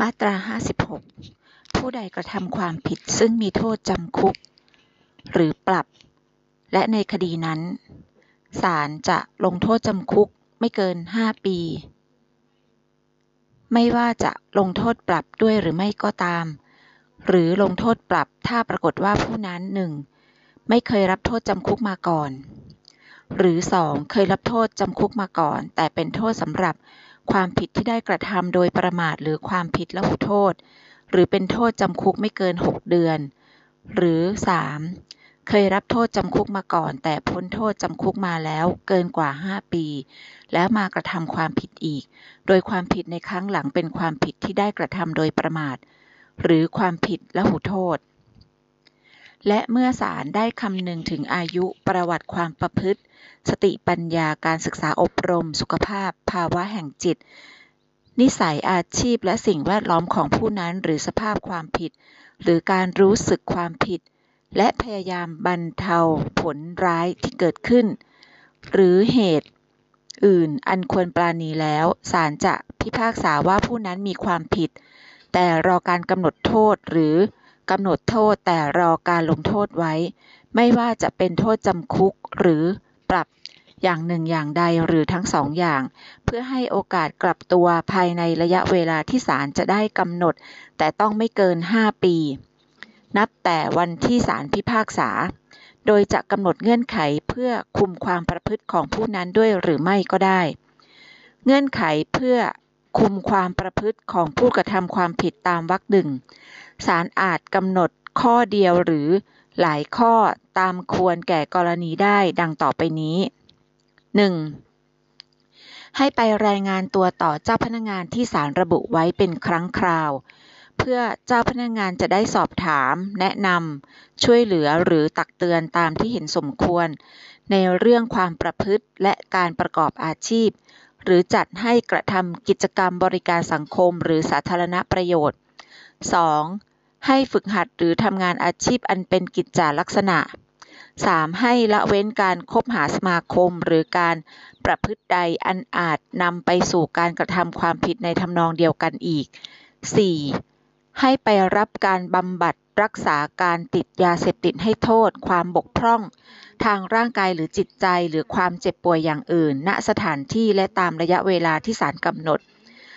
มาตรา 56 ผู้ใดกระทำความผิดซึ่งมีโทษจำคุก หรือปรับ และในคดีนั้น ศาลจะลงโทษจำคุกไม่เกิน 5 ปี ไม่ว่าจะลงโทษปรับด้วยหรือไม่ก็ตาม หรือลงโทษปรับถ้าปรากฏว่าผู้นั้นหนึ่งไม่เคยรับโทษจำคุกมาก่อน หรือ 2 เคยรับโทษจำคุกมาก่อน แต่เป็นโทษสำหรับ ความผิดที่ได้กระทำโดยประมาทหรือความผิดละหุโทษ หรือเป็นโทษจำคุกไม่เกิน 6 เดือน หรือ 3. เคยรับโทษจำคุกมาก่อน แต่พ้นโทษจำคุกมาแล้วเกินกว่า 5 ปี แล้วมากระทำความผิดอีก โดยความผิดในครั้งหลังเป็นความผิดที่ได้กระทำโดยประมาท หรือความผิดละหุโทษ และเมื่อศาลได้คำนึงถึงอายุประวัติความประพฤติ สติปัญญาการศึกษาอบรม สุขภาพ ภาวะแห่งจิต นิสัยอาชีพและสิ่งแวดล้อมของผู้นั้นหรือสภาพความผิด หรือการรู้สึกความผิด และพยายามบรรเทาผลร้ายที่เกิดขึ้น หรือเหตุอื่นอันควรปราณีแล้วศาลจะพิพากษาว่าผู้นั้นมีความผิด แต่รอการกำหนดโทษหรือ กำหนดโทษแต่รอการลงโทษไว้ ไม่ว่าจะเป็นโทษจำคุกหรือปรับอย่างหนึ่งอย่างใดหรือทั้งสองอย่าง เพื่อให้โอกาสกลับตัวภายในระยะเวลาที่ศาลจะได้กำหนด แต่ต้องไม่เกิน 5 ปี นับแต่วันที่ศาลพิพากษา โดยจะกำหนดเงื่อนไขเพื่อคุมความประพฤติของผู้นั้นด้วยหรือไม่ก็ได้ เงื่อนไขเพื่อคุมความประพฤติของผู้กระทำความผิดตามวรรคหนึ่ง ศาลอาจกำหนดข้อเดียวหรือหลายข้อตามควรแก่กรณีได้ดังต่อไปนี้ 1. ให้ไปรายงานตัวต่อเจ้าพนักงานที่ศาลระบุไว้เป็นครั้งคราว เพื่อเจ้าพนักงานจะได้สอบถาม แนะนำช่วยเหลือหรือตักเตือนตามที่เห็นสมควร ในเรื่องความประพฤติและการประกอบอาชีพ หรือจัดให้กระทำกิจกรรมบริการสังคมหรือสาธารณประโยชน์ 2. ให้ฝึกหัดหรือทำงานอาชีพอันเป็นกิจจาลักษณะ 3. ให้ละเว้นการคบหาสมาคมหรือการประพฤติใดอันอาจนำไปสู่การกระทำความผิดในทำนองเดียวกันอีก 4. ให้ไปรับการบำบัดรักษาการติดยาเสพติดให้โทษ ความบกพร่อง ทางร่างกายหรือจิตใจหรือความเจ็บป่วยอย่างอื่น ณสถานที่และตามระยะเวลาที่ศาลกำหนด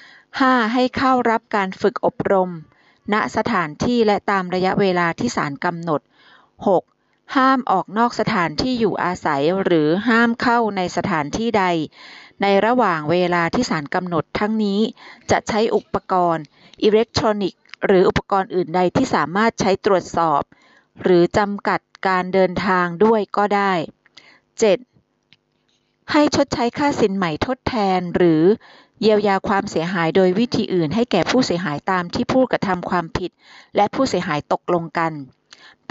5. ให้เข้ารับการฝึกอบรม ณสถานที่และตามระยะเวลาที่ศาลกำหนด 6. ห้ามออกนอกสถานที่อยู่อาศัยหรือห้ามเข้าในสถานที่ใด ในระหว่างเวลาที่ศาลกำหนดทั้งนี้จะใช้อุปกรณ์อิเล็กทรอนิกส์หรืออุปกรณ์อื่นใดที่สามารถใช้ตรวจสอบ หรือจำกัดการเดินทางด้วยก็ได้ 7. ให้ชดใช้ค่าสินใหม่ทดแทนหรือ เยียวยาความเสียหายโดยวิธีอื่นให้แก่ผู้เสียหายตามที่ผู้กระทำความผิด และผู้เสียหายตกลงกัน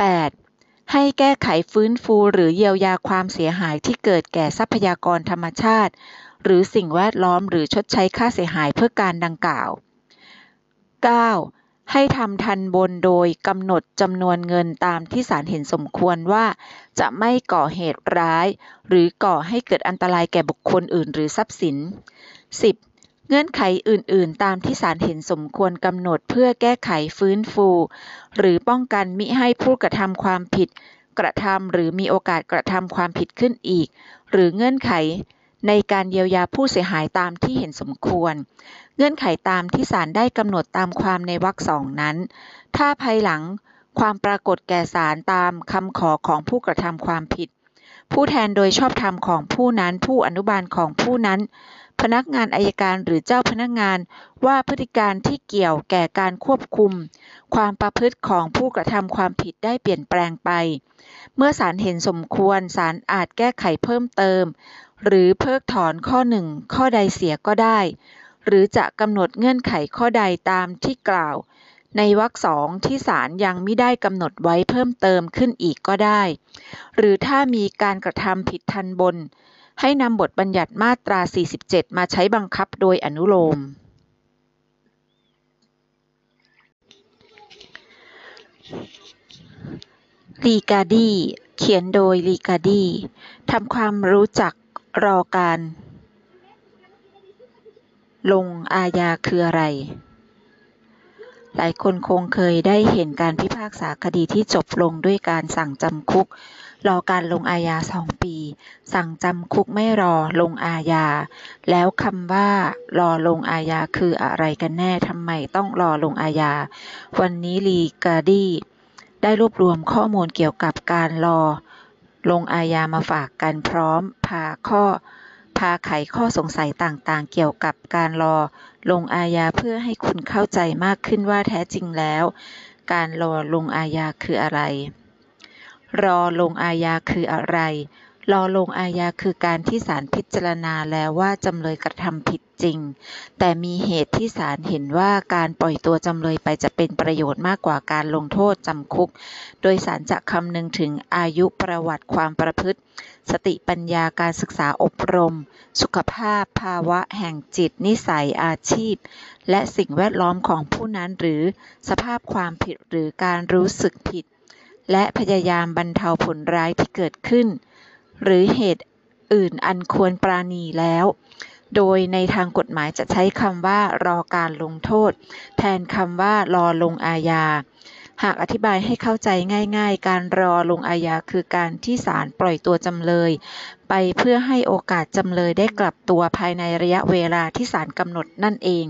8. ให้แก้ไขฟื้นฟูหรือเยียวยาความเสียหายที่เกิดแก่ทรัพยากรธรรมชาติ หรือสิ่งแวดล้อมหรือชดใช้ค่าเสียหายเพื่อการดังกล่าว 9. ให้ทำทันบนโดยกำหนดจำนวนเงินตามที่ศาลเห็นสมควรว่า จะไม่ก่อเหตุร้าย หรือก่อให้เกิดอันตรายแก่บุคคลอื่นหรือทรัพย์สิน 10. เงื่อนไขอื่น ๆ ตามที่ศาลเห็นสมควรกำหนดเพื่อแก้ไขฟื้นฟู หรือป้องกันมิให้ผู้กระทำความผิด กระทำหรือมีโอกาสกระทำความผิดขึ้นอีก หรือเงื่อนไขในการเยียวยาผู้เสียหายตามที่เห็นสมควร เงื่อนไขตามที่ศาลได้กำหนดตามความในวรรคสองนั้น ถ้าภายหลังความปรากฏแก่ศาลตามคำขอของผู้กระทำความผิด ผู้แทนโดยชอบธรรมของผู้นั้นผู้อนุบาลของผู้นั้น พนักงานอายการหรือเจ้าพนักงานว่าพฤติการที่เกี่ยวแก่การควบคุม ความประพฤติของผู้กระทำความผิดได้เปลี่ยนแปลงไป เมื่อศาลเห็นสมควรศาลอาจแก้ไขเพิ่มเติม หรือเพิกถอนข้อหนึ่งข้อใดเสียก็ได้ หรือจะกำหนดเงื่อนไขข้อใดตามที่กล่าว ในวรรคสองที่ศาลยังไม่ได้กำหนดไว้เพิ่มเติมขึ้นอีกก็ได้ หรือถ้ามีการกระทำผิดทันบน ให้นำบทบัญญัติมาตรา 47 มาใช้บังคับโดยอนุโลม ลีกาดีเขียนโดยลีกาดีทำความรู้จักรอการ ลงอาญาคืออะไร หลายคนคงเคยได้เห็นการพิพากษาคดีที่จบลงด้วยการสั่งจำคุก รอการลงอาญาสองปี สั่งจำคุกไม่รอลงอาญา แล้วคำว่า รอลงอาญาคืออะไรกันแน่ทำไมต้องรอลงอาญา วันนี้ลีกาดีได้รวบรวมข้อมูลเกี่ยวกับการรอ ลงอาญามาฝากกันพร้อมพาข้อพาไขข้อสงสัยต่างๆ เกี่ยวกับการรอ ลงอาญาเพื่อให้คุณเข้าใจมากขึ้นว่าแท้จริงแล้ว การรอลงอาญาคืออะไร รอลงอาญาคืออะไร รอลงอาญาคือการที่ศาลพิจารณาแล้วว่าจำเลยกระทำผิดจริง แต่มีเหตุที่ศาลเห็นว่าการปล่อยตัวจำเลยไปจะเป็นประโยชน์มากกว่าการลงโทษจำคุก โดยศาลจะคำนึงถึงอายุประวัติความประพฤติ สติปัญญาการศึกษาอบรม สุขภาพภาวะแห่งจิต นิสัยอาชีพ และสิ่งแวดล้อมของผู้นั้นหรือสภาพความผิดหรือการรู้สึกผิด และพยายามบรรเทาผลร้ายที่เกิดขึ้น หรือเหตุอื่นอันควรปราณีแล้ว โดยในทางกฎหมายจะใช้คำว่ารอการลงโทษ แทนคำว่ารอลงอาญา หากอธิบายให้เข้าใจง่าย ๆ การรอลงอาญาคือการที่ศาลปล่อยตัวจำเลย ไปเพื่อให้โอกาสจำเลยได้กลับตัวภายในระยะเวลาที่ศาลกำหนดนั่นเอง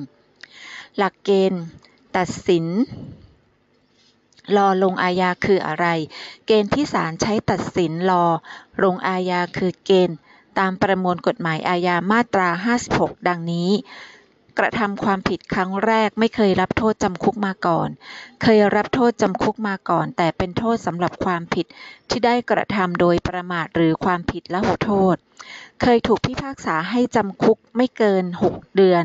หลักเกณฑ์ ตัดสิน รอลงอาญาคืออะไร เกณฑ์ที่ศาลใช้ตัดสินรอลงอาญาคือเกณฑ์ตามประมวลกฎหมายอาญามาตรา 56 ดังนี้ กระทำความผิดครั้งแรกไม่เคยรับโทษจำคุกมาก่อน เคยรับโทษจำคุกมาก่อน แต่เป็นโทษสำหรับความผิดที่ได้กระทำโดยประมาทหรือความผิดละหุโทษ เคยถูกพิพากษาให้จำคุกไม่เกิน 6 เดือน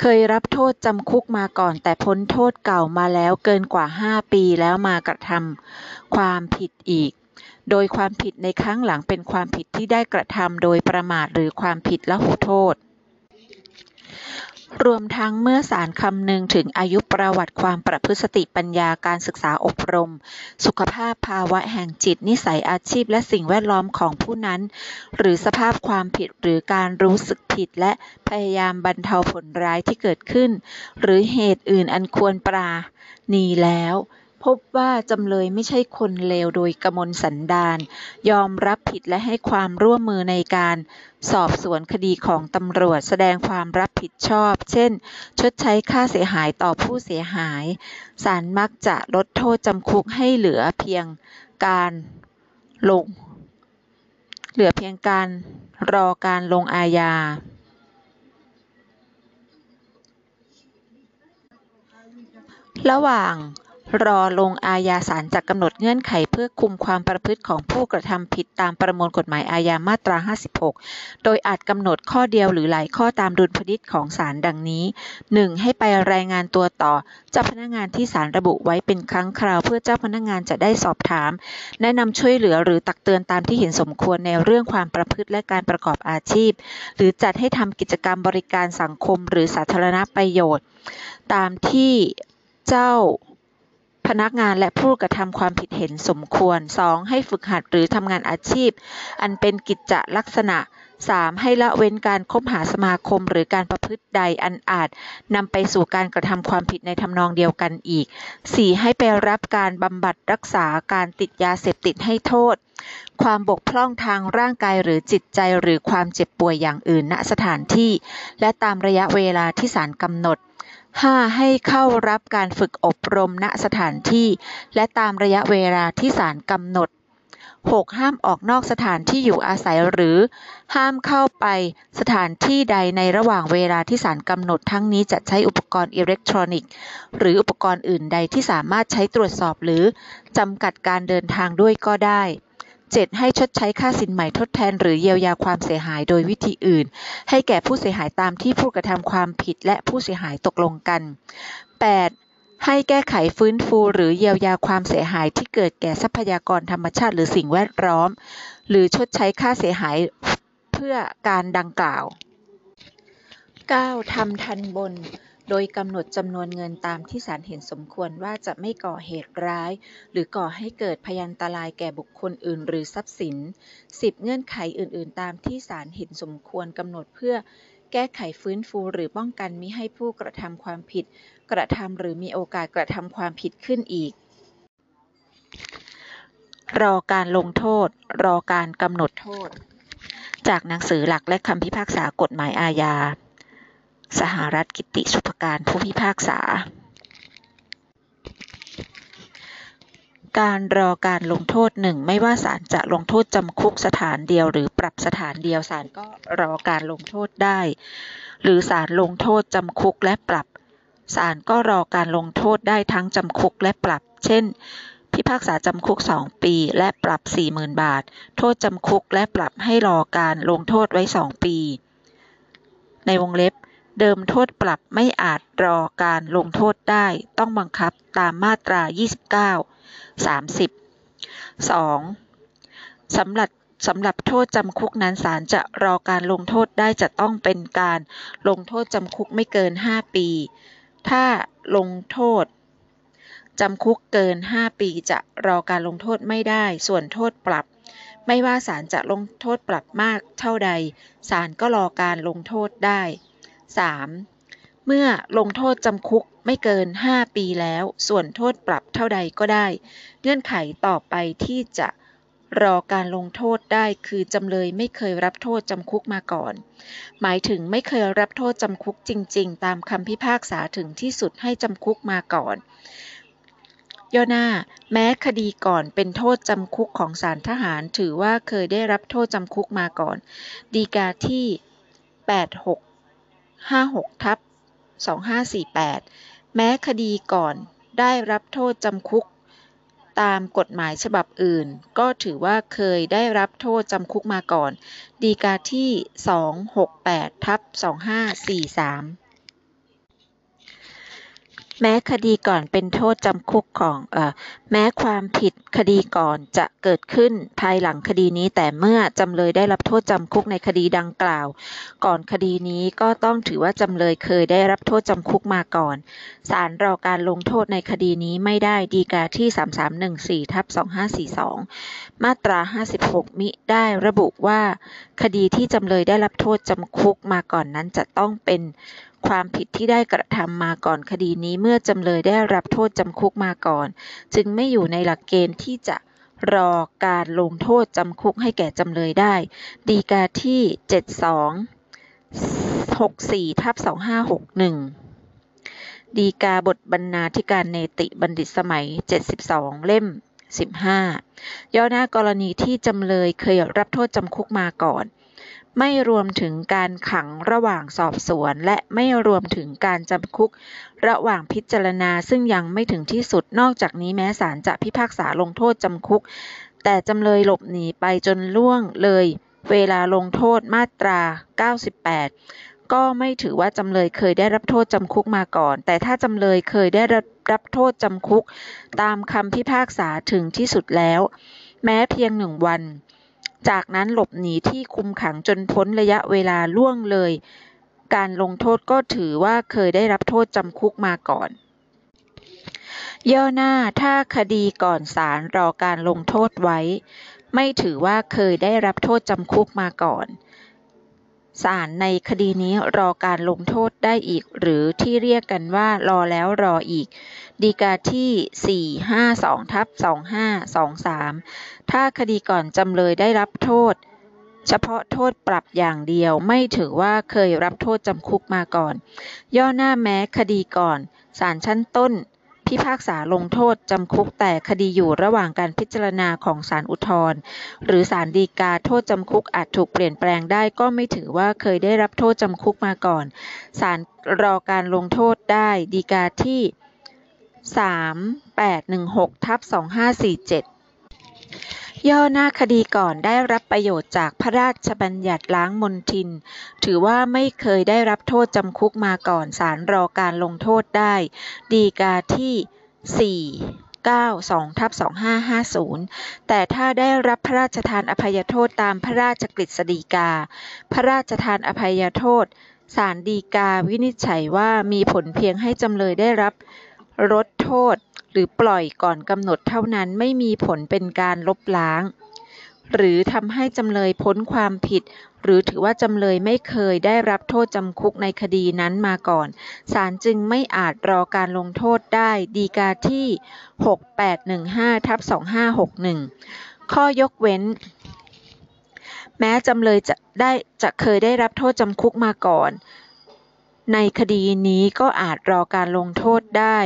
เคยรับโทษจำคุกมาก่อน แต่พ้นโทษเก่ามาแล้วเกินกว่า5ปีแล้วมากระทำความผิดอีก โดยความผิดในครั้งหลังเป็นความผิดที่ได้กระทำโดยประมาทหรือความผิดละหุโทษ รวมทั้งเมื่อศาลคำนึงถึงอายุประวัติความประพฤติสติปัญญาการศึกษาอบรม สุขภาพภาวะแห่งจิตนิสัยอาชีพและสิ่งแวดล้อมของผู้นั้น หรือสภาพความผิดหรือการรู้สึกผิดและพยายามบรรเทาผลร้ายที่เกิดขึ้น หรือเหตุอื่นอันควรปราณีแล้ว พบว่าจำเลยไม่ใช่คนเลวโดยกมลสันดานยอมรับผิดและให้ความร่วมมือในการสอบสวนคดีของตำรวจแสดงความรับผิดชอบ เช่น ชดใช้ค่าเสียหายต่อผู้เสียหาย ศาลมักจะลดโทษจำคุกให้เหลือเพียงการลง เหลือเพียงการรอการลงอาญาระหว่าง รอลงอาญาศาลจะกำหนดเงื่อนไขเพื่อคุมความประพฤติของผู้กระทำผิดตามประมวลกฎหมายอาญามาตรา 56 โดยอาจกำหนดข้อเดียวหรือหลายข้อตามดุลพินิจของศาลดังนี้ 1. ให้ไปรายงานตัวต่อ เจ้าพนักงานที่ศาลระบุไว้เป็นครั้งคราวเพื่อเจ้าพนักงานจะได้สอบถาม แนะนำช่วยเหลือหรือตักเตือนตามที่เห็นสมควรในเรื่องความประพฤติและการประกอบอาชีพ หรือจัดให้ทำกิจกรรมบริการสังคม หรือสาธารณประโยชน์ ตามที่เจ้า พนักงานและผู้กระทำความผิดเห็นสมควร 2. ให้ฝึกหัดหรือทำงานอาชีพ อันเป็นกิจจลักษณะ 3. ให้ละเว้นการคบหาสมาคมหรือการประพฤติใดอันอาจนำไปสู่การกระทำความผิดในทำนองเดียวกันอีก 4. ให้ไปรับการบำบัดรักษาการติดยาเสพติดให้โทษ ความบกพร่องทางร่างกายหรือจิตใจหรือความเจ็บป่วยอย่างอื่นณสถานที่ และตามระยะเวลาที่ศาลกำหนด 5. ให้เข้ารับการฝึกอบรมณสถานที่ และตามระยะเวลาที่ศาลกำหนด 6. ห้ามออกนอกสถานที่อยู่อาศัยหรือ ห้ามเข้าไปสถานที่ใดในระหว่างเวลาที่ศาลกำหนดทั้งนี้จะใช้อุปกรณ์อิเล็กทรอนิกส์ หรืออุปกรณ์อื่นใดที่สามารถใช้ตรวจสอบหรือจำกัดการเดินทางด้วยก็ได้ 7. ให้ชดใช้ค่าสินใหม่ทดแทนหรือเยียวยาความเสียหายโดยวิธีอื่น ให้แก่ผู้เสียหายตามที่ผู้กระทำความผิดและผู้เสียหายตกลงกัน 8. ให้แก้ไขฟื้นฟูหรือเยียวยาความเสียหายที่เกิดแก่ทรัพยากรธรรมชาติหรือสิ่งแวดล้อม หรือชดใช้ค่าเสียหายเพื่อการดังกล่าว 9. ทำทันบน โดยกำหนดจำนวนเงินตามที่ศาลเห็นสมควรว่าจะไม่ก่อเหตุร้าย หรือก่อให้เกิดพยันตรายแก่บุคคลอื่นหรือทรัพย์สิน 10. เงื่อนไขอื่น ๆ ตามที่ศาลเห็นสมควรกำหนดเพื่อแก้ไขฟื้นฟูหรือป้องกันมิให้ผู้กระทำความผิด กระทำหรือมีโอกาสกระทำความผิดขึ้นอีก รอการลงโทษ รอการกำหนดโทษ จากหนังสือหลักและคำพิพากษากฎหมายอาญา สหรัฐกิติสุภการผู้พิพากษา การรอการลงโทษหนึ่งไม่ว่าศาลจะลงโทษจำคุกสถานเดียวหรือปรับสถานเดียวศาลก็รอการลงโทษได้ หรือศาลลงโทษจำคุกและปรับศาลก็รอการลงโทษได้ทั้งจำคุกและปรับ เช่น พิพากษาจำคุก 2 ปีและปรับ 40,000 บาท โทษจำคุกและปรับให้รอการลงโทษไว้ 2 ปี ในวงเล็บ เดิมโทษปรับไม่อาจรอการลงโทษได้ ต้องบังคับตามมาตรา 29 30 2. สำหรับสำหรับโทษจำคุกนั้นศาลจะรอการลงโทษได้จะต้องเป็นการลงโทษจำคุกไม่เกิน 5 ปี ถ้าลงโทษจำคุกเกิน 5 ปีจะรอการลงโทษไม่ได้ ส่วนโทษปรับ ไม่ว่าศาลจะลงโทษปรับมากเท่าใดศาลก็รอการลงโทษได้ 3. เมื่อลงโทษจำคุกไม่เกิน 5 ปีแล้ว ส่วนโทษปรับเท่าใดก็ได้ เงื่อนไขต่อไปที่จะรอการลงโทษได้คือจำเลยไม่เคยรับโทษจำคุกมาก่อน หมายถึงไม่เคยรับโทษจำคุกจริง ๆ ตามคำพิพากษาถึงที่สุดให้จำคุกมาก่อน ย่อหน้า แม้คดีก่อนเป็นโทษจำคุกของศาลทหาร ถือว่าเคยได้รับโทษจำคุกมาก่อน ดีกาที่ 56ทับ2548 แม้คดีก่อนได้รับโทษจำคุก ตามกฎหมายฉบับอื่น ก็ถือว่าเคยได้รับโทษจำคุกมาก่อน ดีกาที่ 268ทับ2543 แม้คดีก่อนเป็นโทษจำคุกของเอ่อแม้ความผิดคดีก่อนจะเกิดขึ้นภายหลังคดีนี้ แต่เมื่อจำเลยได้รับโทษจำคุกในคดีดังกล่าว ก่อนคดีนี้ก็ต้องถือว่าจำเลยเคยได้รับโทษจำคุกมาก่อนศาลรอการลงโทษในคดีนี้ไม่ได้ดีกาที่ 3314ทับ2542 มาตรา 56 มิได้ระบุว่า คดีที่จำเลยได้รับโทษจำคุกมาก่อนนั้นจะต้องเป็น ความผิดที่ได้กระทำมาก่อนคดีนี้เมื่อจำเลยได้รับโทษจำคุกมาก่อน จึงไม่อยู่ในหลักเกณฑ์ที่จะรอการลงโทษจำคุกให้แก่จำเลยได้ ดีกาที่ 72 64ทับ2561 ดีกาบทบรรณาธิการเนติบัณฑิตสมัย 72 เล่ม 15 ย่อหน้ากรณีที่จำเลยเคยรับโทษจำคุกมาก่อน ไม่รวมถึงการขังระหว่างสอบสวน และไม่รวมถึงการจำคุก ระหว่างพิจารณาซึ่งยังไม่ถึงที่สุดนอกจากนี้แม้ศาลจะพิพากษาลงโทษจำคุก แต่จำเลยหลบหนีไปจนล่วงเลย เวลาลงโทษมาตรา 98ก็ไม่ถือว่าจำเลยเคยได้รับโทษจำคุกมาก่อน แต่ถ้าจำเลยเคยได้รับโทษจำคุก ตามคำพิพากษาถึงที่สุดแล้ว แม้เพียงหนึ่งวัน จากนั้นหลบหนีที่คุมขังจนพ้นระยะเวลาล่วงเลย การลงโทษก็ถือว่าเคยได้รับโทษจำคุกมาก่อน ย่อหน้าถ้าคดีก่อนศาลรอการลงโทษไว้ ไม่ถือว่าเคยได้รับโทษจำคุกมาก่อนศาลในคดีนี้รอการลงโทษได้อีก หรือที่เรียกกันว่ารอแล้วรออีก ดีกาที่ 452ทับ2523 ถ้าคดีก่อนจำเลยได้รับโทษ เฉพาะโทษปรับอย่างเดียวไม่ถือว่าเคยรับโทษจำคุกมาก่อน ย่อหน้าแม้คดีก่อนศาลชั้นต้น พิพากษาลงโทษจำคุกแต่คดีอยู่ระหว่างการพิจารณาของศาลอุทธรณ์หรือศาลฎีกาโทษจำคุกอาจถูกเปลี่ยนแปลงได้ก็ไม่ถือว่าเคยได้รับโทษจำคุกมาก่อนศาลรอการลงโทษได้ฎีกาที่ 3816ทับ2547ย่อหน้าคดีก่อนได้รับประโยชน์จากพระราชบัญญัติล้างมนทิน ถือว่าไม่เคยได้รับโทษจำคุกมาก่อนศาลรอการลงโทษได้ ดีกาที่ 4 9 2ทับ2550 แต่ถ้าได้รับพระราชทานอภัยโทษตามพระราชกฤษฎีกา พระราชทานอภัยโทษศาลฎีกาวินิจฉัยว่ามีผลเพียงให้จำเลยได้รับ ลดโทษ หรือปล่อยก่อนกำหนดเท่านั้นไม่มีผลเป็นการลบล้าง หรือทำให้จำเลยพ้นความผิด หรือถือว่าจำเลยไม่เคยได้รับโทษจำคุกในคดีนั้นมาก่อนศาลจึงไม่อาจรอการลงโทษได้ดีกาที่ 6815ทับ2561 ข้อยกเว้นแม้จำเลยจะได้จะเคยได้รับโทษจำคุกมาก่อน ในคดีนี้ก็อาจรอการลงโทษได้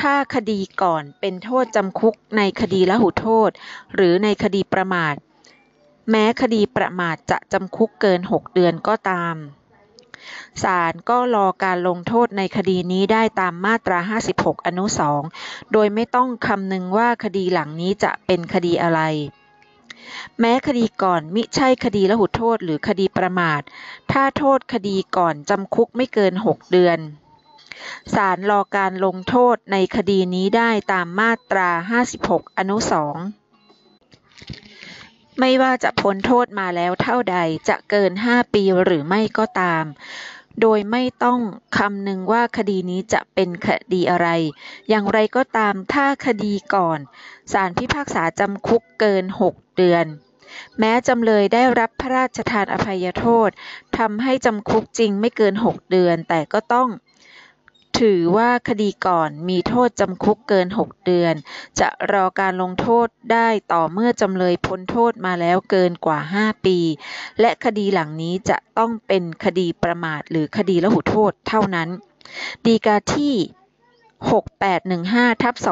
ถ้าคดีก่อนเป็นโทษจำคุกในคดีละหุโทษ หรือในคดีประมาท แม้คดีประมาทจะจำคุกเกิน 6 เดือนก็ตามศาลก็รอการลงโทษในคดีนี้ได้ตามมาตรา 56 อนุ 2 โดยไม่ต้องคำนึงว่าคดีหลังนี้จะเป็นคดีอะไร แม้คดีก่อนมิใช่คดีละหุโทษหรือคดีประมาท ถ้าโทษคดีก่อนจำคุกไม่เกิน 6 เดือนศาลรอการลงโทษในคดีนี้ได้ตามมาตรา 56 อนุ 2 ไม่ว่าจะพ้นโทษมาแล้วเท่าใดจะเกิน 5 ปีหรือไม่ก็ตาม โดยไม่ต้องคำนึงว่าคดีนี้จะเป็นคดีอะไร อย่างไรก็ตามถ้าคดีก่อนศาลพิพากษาจำคุกเกิน 6 เดือน แม้จำเลยได้รับพระราชทานอภัยโทษทำให้จำคุกจริงไม่เกิน 6 เดือน แต่ก็ต้อง ถือว่าคดีก่อนมีโทษจำคุกเกิน 6 เดือน จะรอการลงโทษได้ต่อเมื่อจำเลยพ้นโทษมาแล้วเกินกว่า 5 ปี และคดีหลังนี้จะต้องเป็นคดีประมาทหรือคดีละหุโทษเท่านั้น ดีกาที่ 6815ทับ2562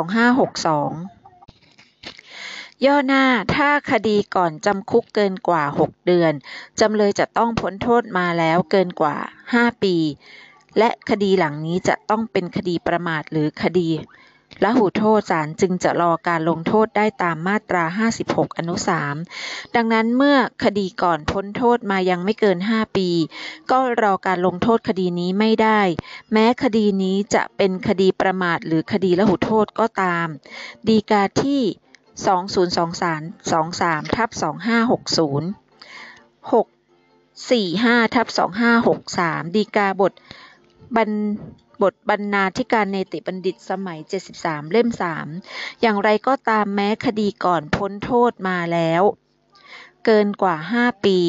ย่อหน้า ถ้าคดีก่อนจำคุกเกินกว่า 6 เดือน จำเลยจะต้องพ้นโทษมาแล้วเกินกว่า 5 ปี และคดีหลังนี้จะต้องเป็นคดีประมาทหรือคดีละหูโทษศาลจึงจะรอการลงโทษได้ตามมาตรา 56 อนุ 3 ดังนั้นเมื่อคดีก่อนพ้นโทษมายังไม่เกิน 5 ปี ก็รอการลงโทษคดีนี้ไม่ได้ แม้คดีนี้จะเป็นคดีประมาทหรือคดีละหูโทษก็ตาม ดีกาที่ 2023ทับ2560 645ทับ2563 ดีกาบท บรรบทบรรณาธิการเนติบัณฑิตสมัย 73 เล่ม 3 อย่างไรก็ตามแม้คดีก่อนพ้นโทษมาแล้ว เกินกว่า 5 ปี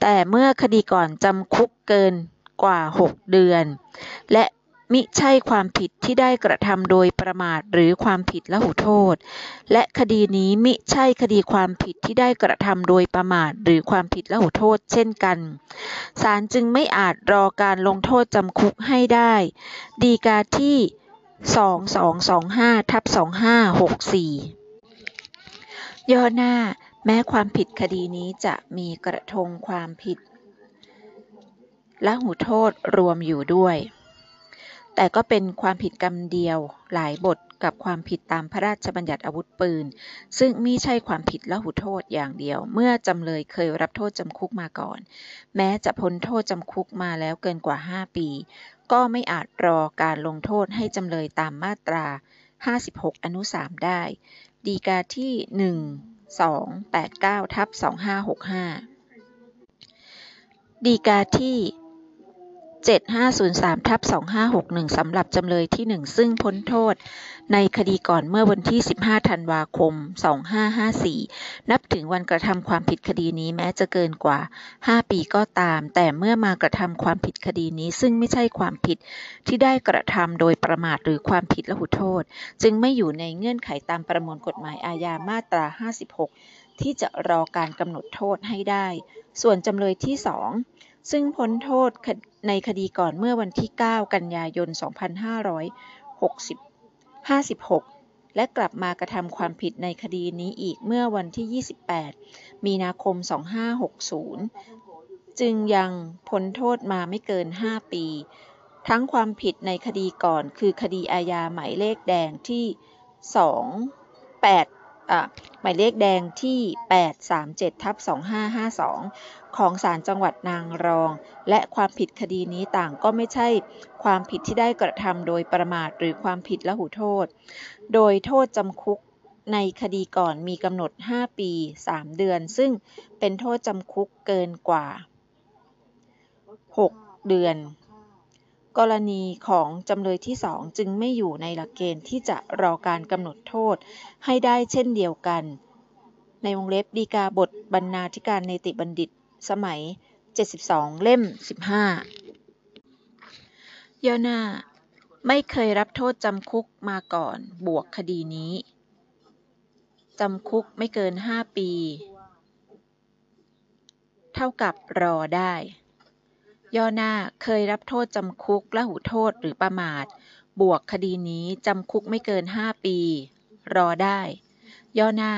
แต่เมื่อคดีก่อนจำคุกเกินกว่า 6 เดือน และ มิใช่ความผิดที่ได้กระทำโดยประมาทหรือความผิดละหูโทษ และคดีนี้มิใช่คดีความผิดที่ได้กระทำโดยประมาทหรือความผิดละหูโทษ เช่นกัน ศาลจึงไม่อาจรอการลงโทษจำคุกให้ได้ ดีกาที่ 2225ทับ2564 ย่อหน้า แม้ความผิดคดีนี้จะมีกระทงความผิดและหูโทษรวมอยู่ด้วย แต่ก็เป็นความผิดกรรมเดียวหลายบทกับความผิดตามพระราชบัญญัติอาวุธปืน ซึ่งม่ใช่ความผิดละหุโทษอย่างเดียว เมื่อจำเลยเคยรับโทษจำคุกมาก่อน แม้จะพ้นโทษจำคุกมาแล้วเกินกว่า 5 ปี ก็ไม่อาจรอการลงโทษให้จำเลยตามมาตรา 56 อนุ 3 ได้ ดีกาที่ 1 2 8 9ทับ2565 ดีกาที่ 7503ทับ2561 สำหรับจำเลยที่ 1 ซึ่งพ้นโทษ ในคดีก่อนเมื่อวันที่ 15 ธันวาคม 2554 นับถึงวันกระทำความผิดคดีนี้แม้จะเกินกว่า 5 ปีก็ตาม แต่เมื่อมากระทำความผิดคดีนี้ซึ่งไม่ใช่ความผิดที่ได้กระทำโดยประมาทหรือความผิดละหุโทษ จึงไม่อยู่ในเงื่อนไขตามประมวลกฎหมายอาญามาตรา 56 ที่จะรอการกำหนดโทษให้ได้ ส่วนจำเลยที่ 2 ซึ่งพ้นโทษในคดีก่อนเมื่อวันที่ 9 กันยายน 2556 และกลับมากระทำความผิดในคดีนี้อีกเมื่อวันที่ 28 มีนาคม 2560 จึงยังพ้นโทษมาไม่เกิน 5 ปี ทั้งความผิดในคดีก่อนคือคดีอาญาหมายเลขแดงที่ 2 8 หมายเลขแดงที่ 837ทับ2552 ของศาลจังหวัดนางรอง และความผิดคดีนี้ต่างก็ไม่ใช่ความผิดที่ได้กระทำโดยประมาทหรือความผิดละหูโทษ โดยโทษจำคุกในคดีก่อนมีกำหนด 5 ปี 3 เดือน ซึ่งเป็นโทษจำคุกเกินกว่า 6 เดือน กรณีของจำเลยที่สองจึงไม่อยู่ในหลักเกณฑ์ที่จะรอการกำหนดโทษให้ได้เช่นเดียวกัน ในวงเล็บดีกาบทบรรณาธิการเนติบัณฑิต สมัย 72 เล่ม 15 ย่อหน้า ไม่เคยรับโทษจำคุกมาก่อนบวกคดีนี้จำคุกไม่เกิน 5 ปี เท่ากับรอได้ ย่อหน้าเคยรับโทษจำคุกละหูโทษหรือประมาท บวกคดีนี้จำคุกไม่เกิน 5 ปี รอได้ ย่อหน้า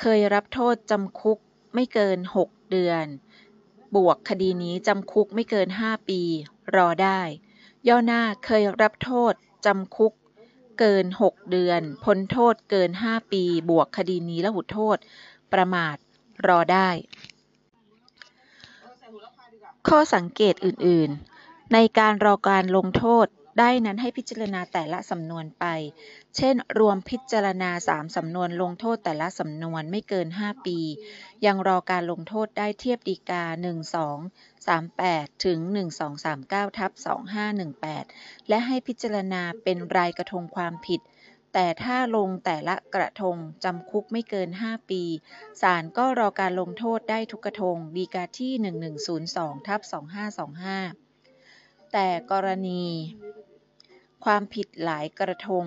เคยรับโทษจำคุกไม่เกิน 6 เดือน บวกคดีนี้จำคุกไม่เกิน 5 ปี รอได้ ย่อหน้าเคยรับโทษจำคุกเกิน 6 เดือน พ้นโทษเกิน 5 ปี บวกคดีนี้ละหุโทษ ประมาท รอได้ ข้อสังเกตอื่น ๆ ในการรอการลงโทษได้นั้นให้พิจารณาแต่ละสำนวนไป เช่น รวมพิจารณา3สำนวนลงโทษแต่ละสำนวนไม่เกิน 5 ปี ยังรอการลงโทษได้เทียบดีกา 1238 ถึง 1239 ทับ 2518 และให้พิจารณาเป็นรายกระทงความผิด แต่ถ้าลงแต่ละกระทงจำคุกไม่เกิน 5 ปีศาลก็รอการลงโทษได้ทุกกระทงดีกาที่ 1102ทับ2525 แต่กรณี ความผิดหลายกระทง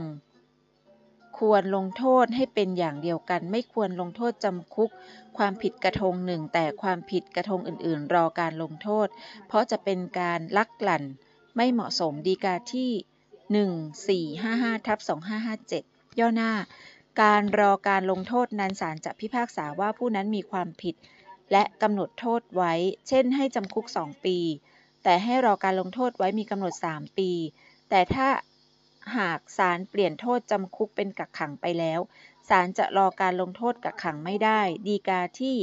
ควรลงโทษให้เป็นอย่างเดียวกัน ไม่ควรลงโทษจำคุก ความผิดกระทงหนึ่ง แต่ความผิดกระทงอื่น ๆ รอการลงโทษ เพราะจะเป็นการลักหลั่นไม่เหมาะสมดีกาที่ 1455ทับ2557 ย่อหน้า การรอการลงโทษนั้นศาลจะพิพากษาว่าผู้นั้นมีความผิด และกำหนดโทษไว้ เช่น ให้จำคุก 2 ปี แต่ให้รอการลงโทษไว้มีกำหนด 3 ปี แต่ถ้าหากศาลเปลี่ยนโทษจำคุกเป็นกักขังไปแล้ว ศาลจะรอการลงโทษกักขังไม่ได้ ดีกาที่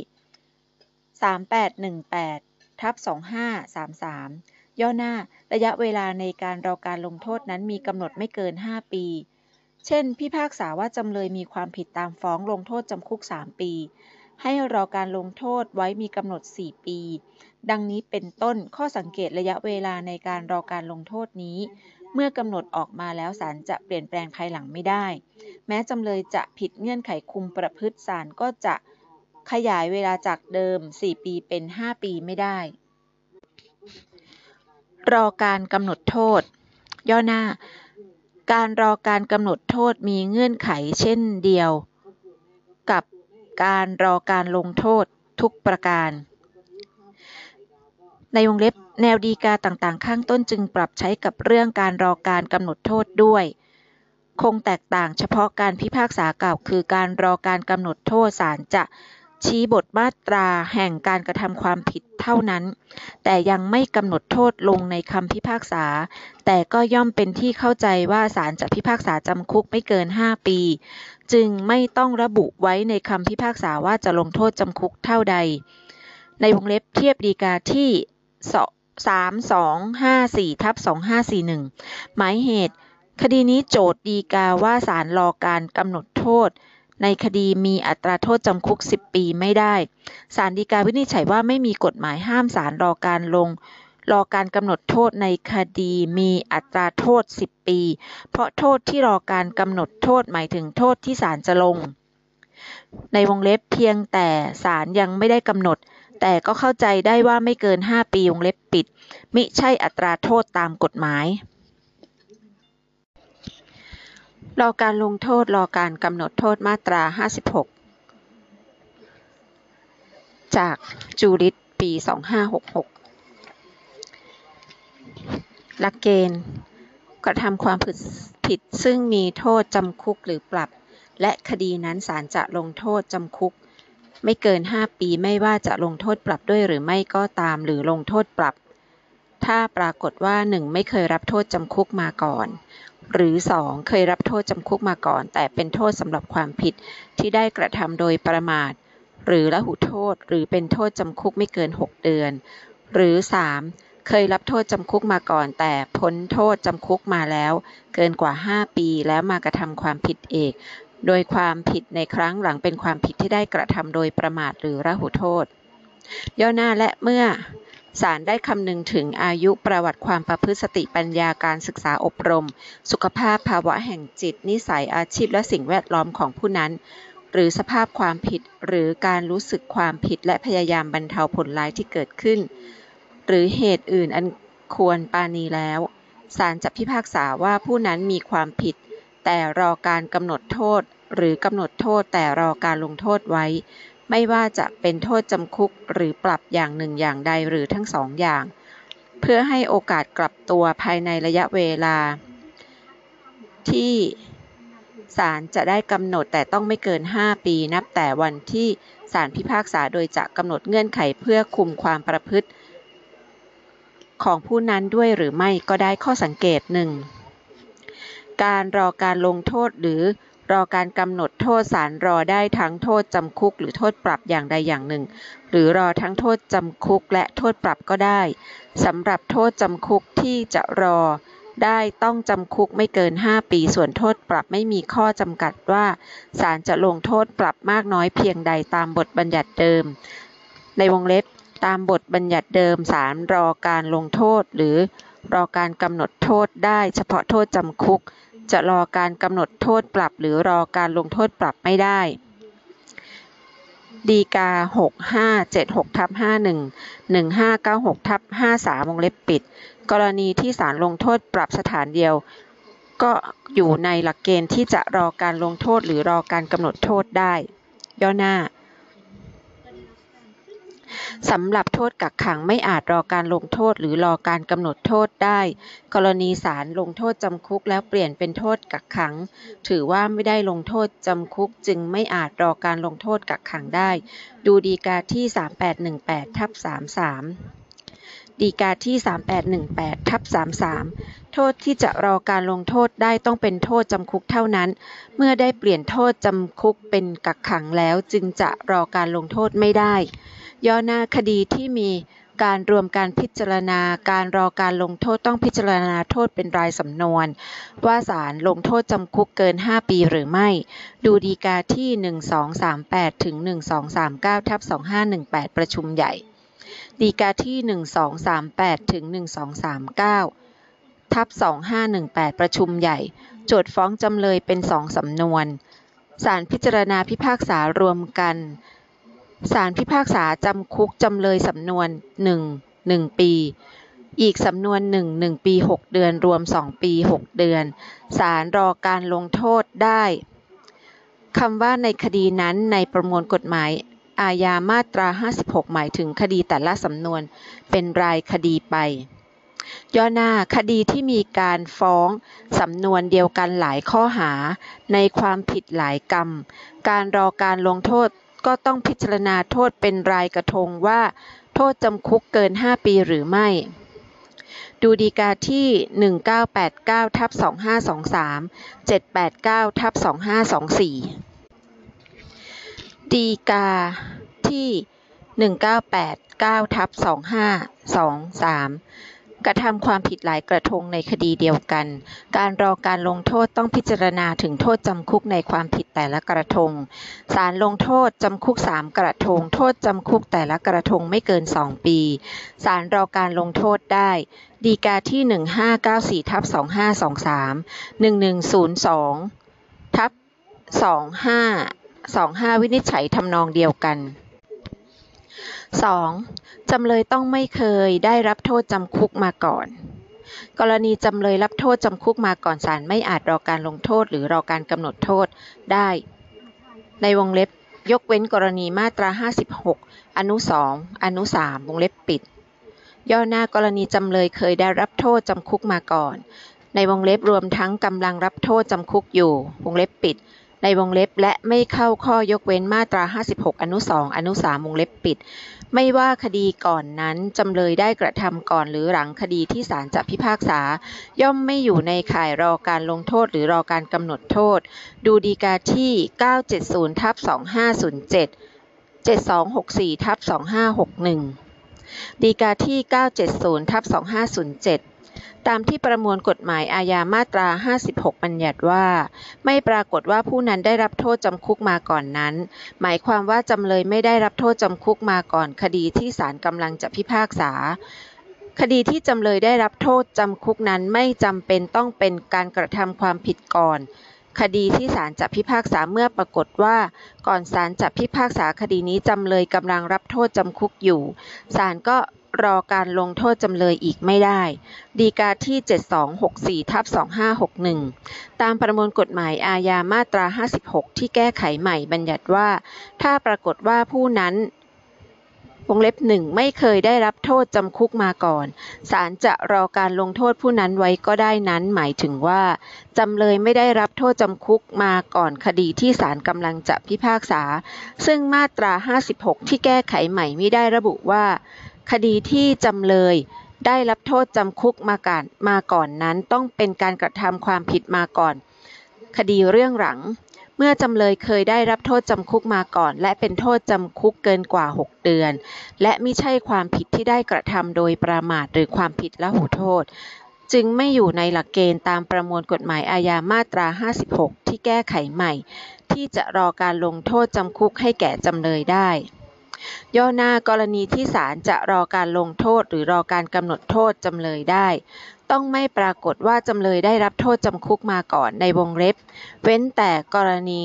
3818ทับ2533 ย่อหน้าระยะเวลาในการรอการลงโทษนั้นมีกำหนดไม่เกิน 5 ปี เช่น พิพากษาว่าจำเลยมีความผิดตามฟ้องลงโทษจำคุก 3 ปี ให้รอการลงโทษไว้มีกำหนด 4 ปี ดังนี้เป็นต้นข้อสังเกตระยะเวลาในการรอการลงโทษนี้ เมื่อกำหนดออกมาแล้วศาลจะเปลี่ยนแปลงภายหลังไม่ได้ แม้จำเลยจะผิดเงื่อนไขคุมประพฤติศาลก็จะขยายเวลาจากเดิม 4 ปีเป็น 5 ปีไม่ได้ รอการกำหนดโทษ ย่อหน้า การรอการกำหนดโทษมีเงื่อนไขเช่นเดียว กับการรอการลงโทษทุกประการ ในวงเล็บแนวดีกาต่างๆ ข้างต้นจึงปรับใช้กับเรื่องการรอการกำหนดโทษด้วย คงแตกต่างเฉพาะการพิพากษาเก่าคือการรอการกำหนดโทษศาลจะ ชี้บทมาตราแห่งการกระทำความผิดเท่านั้น แต่ยังไม่กำหนดโทษลงในคำพิพากษา แต่ก็ย่อมเป็นที่เข้าใจว่าศาลจะพิพากษาจำคุกไม่เกิน 5 ปี จึงไม่ต้องระบุไว้ในคำพิพากษาว่าจะลงโทษจำคุกเท่าใด ในวงเล็บเทียบดีกาที่สามสองห้าสี่ทับสองห้าสี่หนึ่งหมายเหตุ คดีนี้โจทย์ดีกาว่าศาลรอการกำหนดโทษ ในคดีมีอัตราโทษจำคุก 10 ปีไม่ได้ ศาลฎีกาวินิจฉัยว่าไม่มีกฎหมายห้ามศาลรอการลง รอการกำหนดโทษในคดีมีอัตราโทษ 10 ปี เพราะโทษที่รอการกำหนดโทษหมายถึงโทษที่ศาลจะลง ในวงเล็บเพียงแต่ศาลยังไม่ได้กำหนด แต่ก็เข้าใจได้ว่าไม่เกิน 5 ปีวงเล็บปิด มิใช่อัตราโทษตามกฎหมาย รอการลงโทษรอการกำหนดโทษมาตรา 56 จากจูริตปี 2566 หลักเกณฑ์ กระทำความผิดผิดซึ่งมีโทษจำคุกหรือปรับ และคดีนั้นศาลจะลงโทษจำคุก ไม่เกิน 5 ปีไม่ว่าจะลงโทษปรับด้วยหรือไม่ก็ตามหรือลงโทษปรับ ถ้าปรากฏว่า 1. ไม่เคยรับโทษจำคุกมาก่อน หรือ 2. เคยรับโทษจำคุกมาก่อน แต่เป็นโทษสำหรับความผิดที่ได้กระทำโดยประมาท หรือละหุโทษ หรือเป็นโทษจำคุกไม่เกิน 6 เดือน หรือ 3. เคยรับโทษจำคุกมาก่อน แต่พ้นโทษจำคุกมาแล้ว เกินกว่า 5 ปีแล้วมากระทำความผิดเอกโดยความผิดในครั้งหลังเป็นความผิดที่ได้กระทำโดยประมาทหรือระหุโทษ ย่อหน้าและเมื่อ ศาลได้คำนึงถึงอายุประวัติความประพฤติสติปัญญาการศึกษาอบรม สุขภาพภาวะแห่งจิต นิสัยอาชีพและสิ่งแวดล้อมของผู้นั้น หรือสภาพความผิดหรือการรู้สึกความผิดและพยายามบรรเทาผลร้ายที่เกิดขึ้น หรือเหตุอื่นอันควรปาณีแล้วศาลจะพิพากษาว่าผู้นั้นมีความผิด แต่รอการกำหนดโทษ หรือกำหนดโทษแต่รอการลงโทษไว้ ไม่ว่าจะเป็นโทษจำคุกหรือปรับอย่างหนึ่งอย่างใดหรือทั้งสองอย่าง เพื่อให้โอกาสกลับตัวภายในระยะเวลา ที่ศาลจะได้กำหนดแต่ต้องไม่เกิน 5 ปีนับแต่วันที่ศาลพิพากษาโดยจะกำหนดเงื่อนไขเพื่อคุมความประพฤติ ของผู้นั้นด้วยหรือไม่ก็ได้ข้อสังเกตหนึ่งการรอการลงโทษหรือ รอการกำหนดโทษสารรอได้ทั้งโทษจำคุก หรือโทษปรับอย่างใดอย่างหนึ่ง หรือรอทั้งโทษจำคุกและโทษปรับก็ได้สำหรับโทษจำคุกที่จะรอได้ต้องจำคุกไม่เกิน 5 ปี ส่วนโทษปรับไม่มีข้อจำกัดว่าศาลจะลงโทษปรับมากน้อยเพียงใดตามบทบัญญัติเดิม ในวงเล็บตามบทบัญญัติเดิมศาลรอการลงโทษหรือรอการกำหนดโทษได้เฉพาะโทษจำคุก จะรอการกำหนดโทษปรับ หรือรอการลงโทษปรับไม่ได้ดีกา 6576ทับ51 1596ทับ53วงเล็บปิด กรณีที่ศาลลงโทษปรับสถานเดียว ก็อยู่ในหลักเกณฑ์ที่จะรอการลงโทษหรือรอการกำหนดโทษได้ ย่อหน้า สำหรับโทษกักขังไม่อาจรอการลงโทษหรือรอการกำหนดโทษได้ กรณีศาลลงโทษจำคุกแล้วเปลี่ยนเป็นโทษกักขัง ถือว่าไม่ได้ลงโทษจำคุกจึงไม่อาจรอการลงโทษกักขังได้ ดูดีกาที่ 3818ทับ33ดีกาที่ 3818ทับ33 โทษที่จะรอการลงโทษได้ต้องเป็นโทษจำคุกเท่านั้น เมื่อได้เปลี่ยนโทษจำคุกเป็นกักขังแล้วจึงจะรอการลงโทษไม่ได้ ย่อหน้าคดีที่มีการรวมการพิจารณาการรอการลงโทษต้องพิจารณาโทษเป็นรายสำนวน ว่าศาลลงโทษจำคุกเกิน 5 ปีหรือไม่ ดูดีกาที่ 1238 ถึง 1239 ทับ 2518 ประชุมใหญ่ ดีกาที่ 1238 ถึง 1239 ทับ 2518 ประชุมใหญ่ โจทฟ้องจำเลยเป็นสองสำนวนศาลพิจารณาพิพากษารวมกัน ศาลพิพากษาจำคุกจำเลยสำนวน1 1ปี อีกสำนวน1 1ปี6เดือนรวม2ปี6เดือน ศาลรอการลงโทษได้คำว่าในคดีนั้นในประมวลกฎหมายอาญามาตรา 56 หมายถึงคดีแต่ละสำนวนเป็นรายคดีไป ย่อหน้าคดีที่มีการฟ้องสำนวนเดียวกันหลายข้อหา ในความผิดหลายกรรม การรอการลงโทษ ก็ต้องพิจารณาโทษเป็นรายกระทงว่า โทษจำคุกเกิน 5 ปีหรือไม่ ดูดีกาที่ 1989ทับ2523 789ทับ2524 ดีกาที่ 1989ทับ2523 กระทำความผิดหลายกระทงในคดีเดียวกัน การรอการลงโทษต้องพิจารณาถึงโทษจำคุกในความผิดแต่ละกระทง ศาลลงโทษจำคุก 3 กระทง โทษจำคุกแต่ละกระทงไม่เกิน 2 ปี ศาลรอการลงโทษได้ ดีกาที่ 1594ทับ2523 1102ทับ25 25 วินิจฉัยทำนองเดียวกัน 2. จำเลยต้องไม่เคยได้รับโทษจำคุกมาก่อน กรณีจำเลยรับโทษจำคุกมาก่อนศาลไม่อาจรอการลงโทษหรือรอการกำหนดโทษได้ ในวงเล็บยกเว้นกรณีมาตรา 56 อนุ 2 อนุ 3 วงเล็บปิด ย่อหน้ากรณีจำเลยเคยได้รับโทษจำคุกมาก่อน ในวงเล็บรวมทั้งกำลังรับโทษจำคุกอยู่ วงเล็บปิด ในวงเล็บและไม่เข้าข้อยกเว้นมาตรา 56 อนุ 2 อนุ 3 วงเล็บปิดไม่ว่าคดีก่อนนั้นจำเลยได้กระทำก่อนหรือหลังคดีที่ศาลจะพิพากษา ย่อมไม่อยู่ในข่ายรอการลงโทษหรือรอการกำหนดโทษ ดูดีกาที่ 970ทับ2507 7264ทับ2561ดีกาที่ 970ทับ2507 ตามที่ประมวลกฎหมายอาญามาตรา 56 บัญญัติว่า ไม่ปรากฏว่าผู้นั้นได้รับโทษจำคุกมาก่อนนั้น หมายความว่าจำเลยไม่ได้รับโทษจำคุกมาก่อน คดีที่ศาลกำลังจะพิพากษา คดีที่จำเลยได้รับโทษจำคุกนั้นไม่จำเป็นต้องเป็นการกระทำความผิดก่อน คดีที่ศาลจะพิพากษาเมื่อปรากฏว่า ก่อนศาลจะพิพากษาคดีนี้จำเลยกำลังรับโทษจำคุกอยู่ศาลก็ รอการลงโทษจำเลยอีกไม่ได้ ดีกาที่ 7264ทับ2561 ตามประมวลกฎหมายอาญามาตรา 56 ที่แก้ไขใหม่บัญญัติว่า ถ้าปรากฏว่าผู้นั้นวงเล็บหนึ่งไม่เคยได้รับโทษจำคุกมาก่อน ศาลจะรอการลงโทษผู้นั้นไว้ก็ได้นั้น หมายถึงว่า จำเลยไม่ได้รับโทษจำคุกมาก่อนคดีที่ศาลกำลังจะพิพากษา ซึ่งมาตรา 56 ที่แก้ไขใหม่ไม่ได้ระบุว่า คดีที่จำเลยได้รับโทษจำคุกมาก่อนมาก่อนนั้นต้องเป็นการกระทำความผิดมาก่อน คดีเรื่องหลัง เมื่อจำเลยเคยได้รับโทษจำคุกมาก่อน และเป็นโทษจำคุกเกินกว่า 6 เดือน และไม่ใช่ความผิดที่ได้กระทำโดยประมาทหรือความผิดละหูโทษ จึงไม่อยู่ในหลักเกณฑ์ตามประมวลกฎหมายอาญามาตรา 56 ที่แก้ไขใหม่ ที่จะรอการลงโทษจำคุกให้แก่จำเลยได้ ย่อหน้ากรณีที่ศาลจะรอการลงโทษหรือรอการกำหนดโทษจำเลยได้ ต้องไม่ปรากฏว่าจำเลยได้รับโทษจำคุกมาก่อนในวงเล็บ เว้นแต่กรณี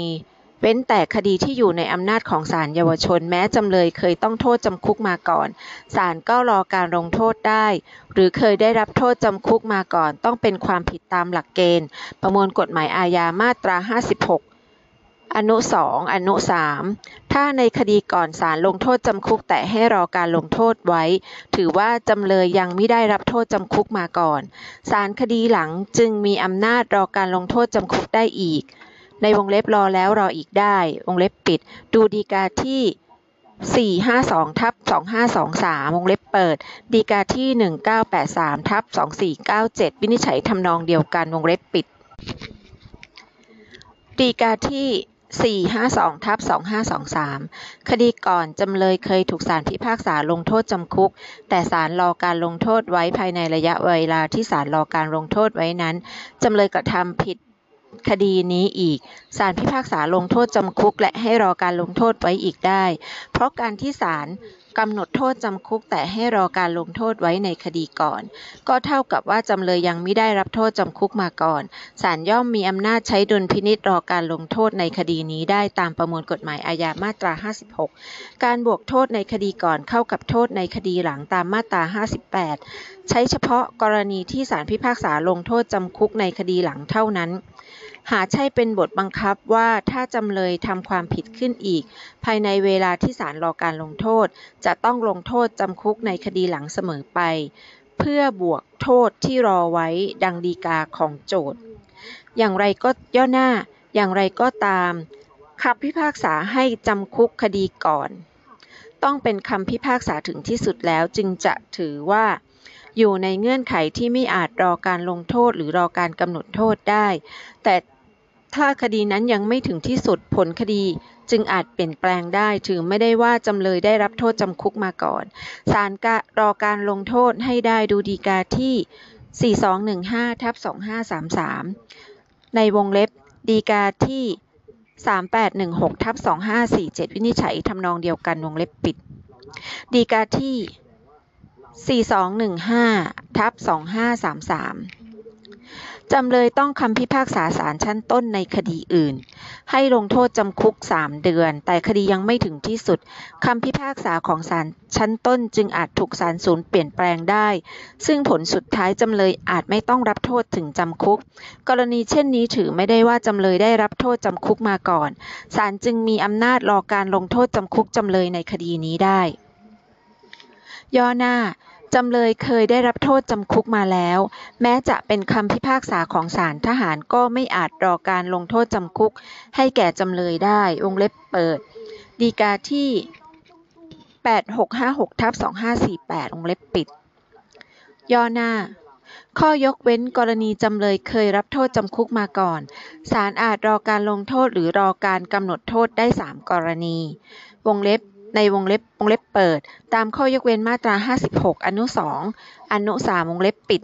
เว้นแต่คดีที่อยู่ในอำนาจของศาลเยาวชน แม้จำเลยเคยต้องโทษจำคุกมาก่อนศาลก็รอการลงโทษได้ หรือเคยได้รับโทษจำคุกมาก่อน ต้องเป็นความผิดตามหลักเกณฑ์ ประมวลกฎหมายอาญามาตรา 56 อนุสองอนุสามถ้าในคดีก่อนศาลลงโทษจำคุกแต่ให้รอการลงโทษไว้ ถือว่าจำเลยยังไม่ได้รับโทษจำคุกมาก่อนศาลคดีหลังจึงมีอำนาจรอการลงโทษจำคุกได้อีก ในวงเล็บรอแล้วรออีกได้ วงเล็บปิด ดูดีกาที่452ทับ2523วงเล็บเปิด ดีกาที่ 1983ทับ2497 วินิจฉัยทำนองเดียวกันวงเล็บปิด ดีกาที่ 452ทับ2523 คดีก่อนจำเลยเคยถูกศาลพิพากษาลงโทษจำคุก แต่ศาลรอการลงโทษไว้ภายในระยะเวลาที่ศาลรอการลงโทษไว้นั้น จำเลยกระทำผิดคดีนี้อีก ศาลพิพากษาลงโทษจำคุกและให้รอการลงโทษไว้อีกได้ เพราะการที่ศาล กำหนดโทษจำคุกแต่ให้รอการลงโทษไว้ในคดีก่อน ก็เท่ากับว่าจำเลยยังไม่ได้รับโทษจำคุกมาก่อนศาลย่อมมีอำนาจใช้ดุลพินิษรอการลงโทษในคดีนี้ได้ตามประมวลกฎหมายอาญามาตรา 56 การบวกโทษในคดีก่อนเข้ากับโทษในคดีหลังตามมาตรา 58 ใช้เฉพาะกรณีที่ศาลพิพากษาลงโทษจำคุกในคดีหลังเท่านั้น หาใช่เป็นบทบังคับว่าถ้าจำเลยทำความผิดขึ้นอีก ภายในเวลาที่ศาลรอการลงโทษ จะต้องลงโทษจำคุกในคดีหลังเสมอไป เพื่อบวกโทษที่รอไว้ดังดีกาของโจทย์อย่างไรก็ย่อหน้า อย่างไรก็ตามคำพิพากษาให้จำคุกคดีก่อน ต้องเป็นคำพิพากษาถึงที่สุดแล้วจึงจะถือว่า อยู่ในเงื่อนไขที่ไม่อาจรอการลงโทษหรือรอการกำหนดโทษได้ แต่ ถ้าคดีนั้นยังไม่ถึงที่สุดผลคดีจึงอาจเปลี่ยนแปลงได้ถือไม่ได้ว่าจำเลยได้รับโทษจำคุกมาก่อนศาลกรอการลงโทษให้ได้ดูดีกาที่ 4215ทับ2533 ในวงเล็บดีกาที่ 3816ทับ2547 วินิจฉัยทำนองเดียวกันวงเล็บปิด ดีกาที่ 4215ทับ2533 จำเลยต้องคำพิพากษาศาลชั้นต้นในคดีอื่น ให้ลงโทษจำคุก 3 เดือน แต่คดียังไม่ถึงที่สุดคำพิพากษาของศาลชั้นต้นจึงอาจถูกศาลศูนย์เปลี่ยนแปลงได้ ซึ่งผลสุดท้ายจำเลยอาจไม่ต้องรับโทษถึงจำคุก กรณีเช่นนี้ถือไม่ได้ว่าจำเลยได้รับโทษจำคุกมาก่อนศาลจึงมีอำนาจรอการลงโทษจำคุกจำเลยในคดีนี้ได้ ย่อหน้า จำเลยเคยได้รับโทษจำคุกมาแล้ว แม้จะเป็นคำพิพากษาของศาลทหารก็ไม่อาจรอการลงโทษจำคุก ให้แก่จำเลยได้วงเล็บเปิด ดีกาที่ 8656ทับ2548วงเล็บปิด ย่อหน้า ข้อยกเว้นกรณีจำเลยเคยรับโทษจำคุกมาก่อนศาลอาจรอการลงโทษหรือรอการกำหนดโทษได้ 3 กรณี วงเล็บ ในวงเล็บวงเล็บเปิด ตามข้อยกเว้นมาตรา 56 อนุ 2 อนุ 3 วงเล็บปิด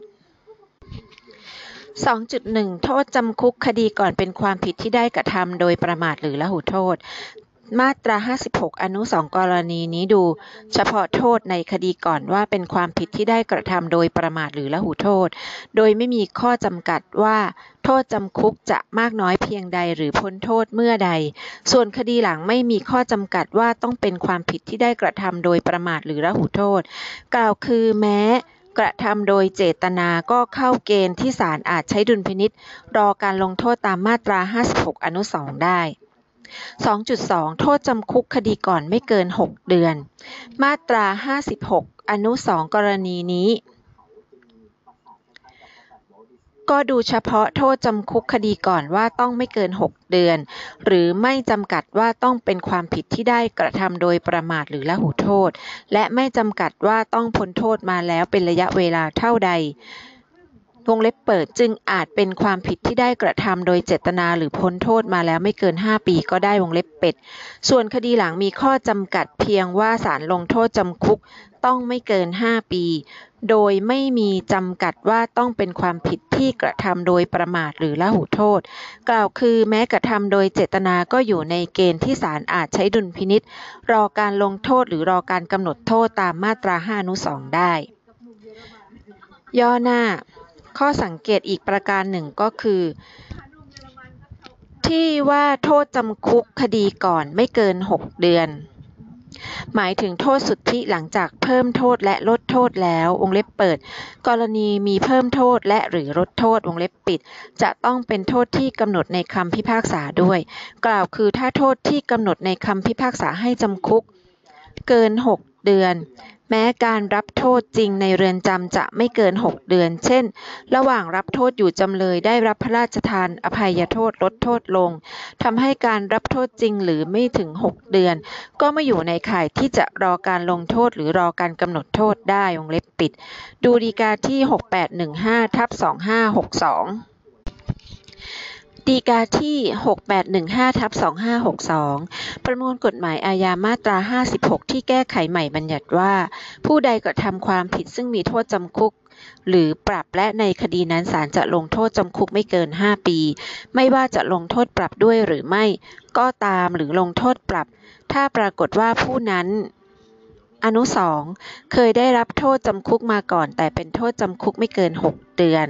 2.1 โทษจำคุกคดีก่อนเป็นความผิดที่ได้กระทำโดยประมาทหรือละหุโทษ มาตรา 56 อนุ 2 กรณีนี้ดู เฉพาะโทษในคดีก่อนว่าเป็นความผิดที่ได้กระทำโดยประมาทหรือละหุโทษ โดยไม่มีข้อจำกัดว่าโทษจำคุกจะมากน้อยเพียงใดหรือพ้นโทษเมื่อใด ส่วนคดีหลังไม่มีข้อจำกัดว่าต้องเป็นความผิดที่ได้กระทำโดยประมาทหรือละหุโทษ กล่าวคือแม้กระทำโดยเจตนาก็เข้าเกณฑ์ที่ศาลอาจใช้ดุลพินิษรอการลงโทษตามมาตรา 56 อนุ 2 ได้ 2.2 โทษจำคุกคดีก่อนไม่เกิน 6 เดือน มาตรา 56 อนุ 2 กรณีนี้ ก็ดูเฉพาะโทษจำคุกคดีก่อนว่าต้องไม่เกิน 6 เดือน หรือไม่จำกัดว่าต้องเป็นความผิดที่ได้กระทำโดยประมาทหรือละหูโทษ และไม่จำกัดว่าต้องพ้นโทษมาแล้วเป็นระยะเวลาเท่าใด วงเล็บเปิดจึงอาจเป็นความผิดที่ได้กระทำโดยเจตนาหรือพ้นโทษมาแล้วไม่เกิน 5 ปีก็ได้วงเล็บเป็ด ส่วนคดีหลังมีข้อจำกัดเพียงว่าศาลลงโทษจำคุกต้องไม่เกิน 5 ปี โดยไม่มีจำกัดว่าต้องเป็นความผิดที่กระทำโดยประมาทหรือละหูโทษ กล่าวคือแม้กระทำโดยเจตนาก็อยู่ในเกณฑ์ที่ศาลอาจใช้ดุลพินิษรอการลงโทษหรือรอการกำหนดโทษตามมาตรา5อนุ2ได้ ย่อหน้า ข้อสังเกตอีกประการหนึ่งก็คือ ที่ว่าโทษจำคุกคดีก่อนไม่เกิน 6 เดือน หมายถึงโทษสุทธิหลังจากเพิ่มโทษและลดโทษแล้ววงเล็บเปิด กรณีมีเพิ่มโทษและหรือลดโทษวงเล็บปิด จะต้องเป็นโทษที่กำหนดในคำพิพากษาด้วย กล่าวคือถ้าโทษที่กำหนดในคำพิพากษาให้จำคุก เกิน 6 เดือน แม้การรับโทษจริงในเรือนจำจะไม่เกิน 6 เดือน เช่น ระหว่างรับโทษอยู่จำเลยได้รับพระราชทานอภัยโทษลดโทษลง ทำให้การรับโทษจริงหรือไม่ถึง 6 เดือน ก็ไม่อยู่ในข่ายที่จะรอการลงโทษหรือรอการกำหนดโทษได้วงเล็บปิด ดูดีกาที่ 6815ทับ2562 ดีกาที่ 6815ทับ2562 ประมวลกฎหมายอาญามาตรา 56 ที่แก้ไขใหม่บัญญัติว่า ผู้ใดกระทำความผิดซึ่งมีโทษจำคุก หรือปรับและในคดีนั้นศาลจะลงโทษจำคุกไม่เกิน 5 ปี ไม่ว่าจะลงโทษปรับด้วยหรือไม่ ก็ตามหรือลงโทษปรับ ถ้าปรากฏว่าผู้นั้นอนุสองเคยได้รับโทษจำคุกมาก่อน แต่เป็นโทษจำคุกไม่เกิน 6 เดือน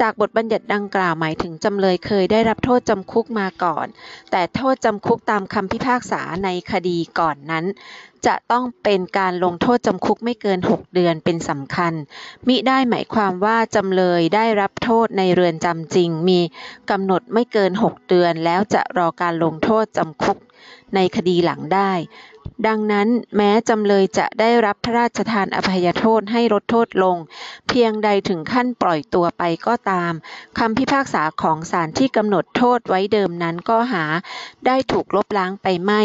จากบทบัญญัติดังกล่าวหมายถึงจำเลยเคยได้รับโทษจำคุกมาก่อน แต่โทษจำคุกตามคำพิพากษาในคดีก่อนนั้น จะต้องเป็นการลงโทษจำคุกไม่เกิน 6 เดือนเป็นสำคัญ มิได้หมายความว่าจำเลยได้รับโทษในเรือนจำจริง มีกำหนดไม่เกิน 6 เดือน แล้วจะรอการลงโทษจำคุกในคดีหลังได้ ดังนั้นแม้จำเลยจะได้รับพระราชทานอภัยโทษให้ลดโทษลง เพียงใดถึงขั้นปล่อยตัวไปก็ตามคำพิพากษาของศาลที่กำหนดโทษไว้เดิมนั้นก็หา ได้ถูกลบล้างไปไม่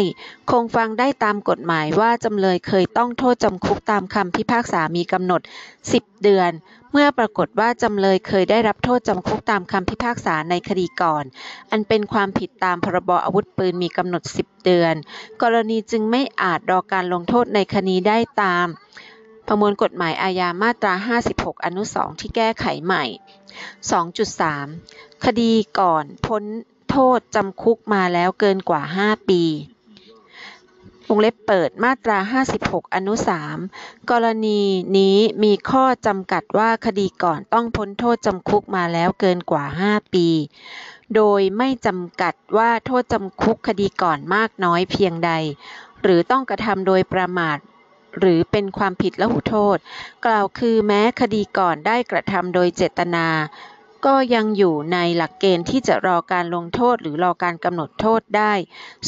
คงฟังได้ตามกฎหมายว่าจำเลยเคยต้องโทษจำคุกตามคำพิพากษามีกำหนด 10 เดือน เมื่อปรากฏว่าจำเลยเคยได้รับโทษจำคุกตามคำพิพากษาในคดีก่อน อันเป็นความผิดตามพรบอาวุธปืนมีกำหนด 10 เดือน กรณีจึงไม่อาจรอการลงโทษในคดีได้ตาม ประมวลกฎหมายอาญามาตรา 56 อนุ 2 ที่แก้ไขใหม่ 2.3 คดีก่อนพ้นโทษจำคุกมาแล้วเกินกว่า 5 ปี วงเล็บเปิดมาตรา 56 อนุ 3 กรณีนี้มีข้อจำกัดว่าคดีก่อนต้องพ้นโทษจำคุกมาแล้วเกินกว่า 5 ปี โดยไม่จำกัดว่าโทษจำคุกคดีก่อนมากน้อยเพียงใด หรือต้องกระทำโดยประมาทหรือเป็นความผิดละหุโทษ กล่าวคือแม้คดีก่อนได้กระทำโดยเจตนา ก็ยังอยู่ในหลักเกณฑ์ที่จะรอการลงโทษหรือรอการกำหนดโทษได้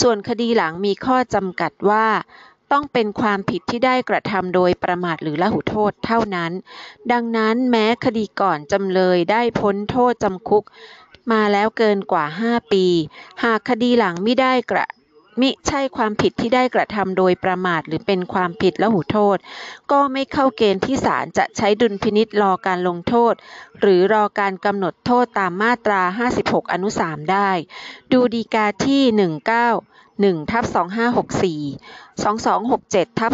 ส่วนคดีหลังมีข้อจำกัดว่าต้องเป็นความผิดที่ได้กระทำโดยประมาทหรือละหุโทษเท่านั้น ดังนั้นแม้คดีก่อนจำเลยได้พ้นโทษจำคุก มาแล้วเกินกว่า 5 ปี หากคดีหลังไม่ได้กระ มิใช่ความผิดที่ได้กระทำโดยประมาทหรือเป็นความผิดละหูโทษ ก็ไม่เข้าเกณฑ์ที่ศาลจะใช้ดุลพินิษรอการลงโทษ หรือรอการกำหนดโทษตามมาตรา 56 อนุ 3 ได้ ดูดีกาที่ 19 1ทับ2564 2267ทับ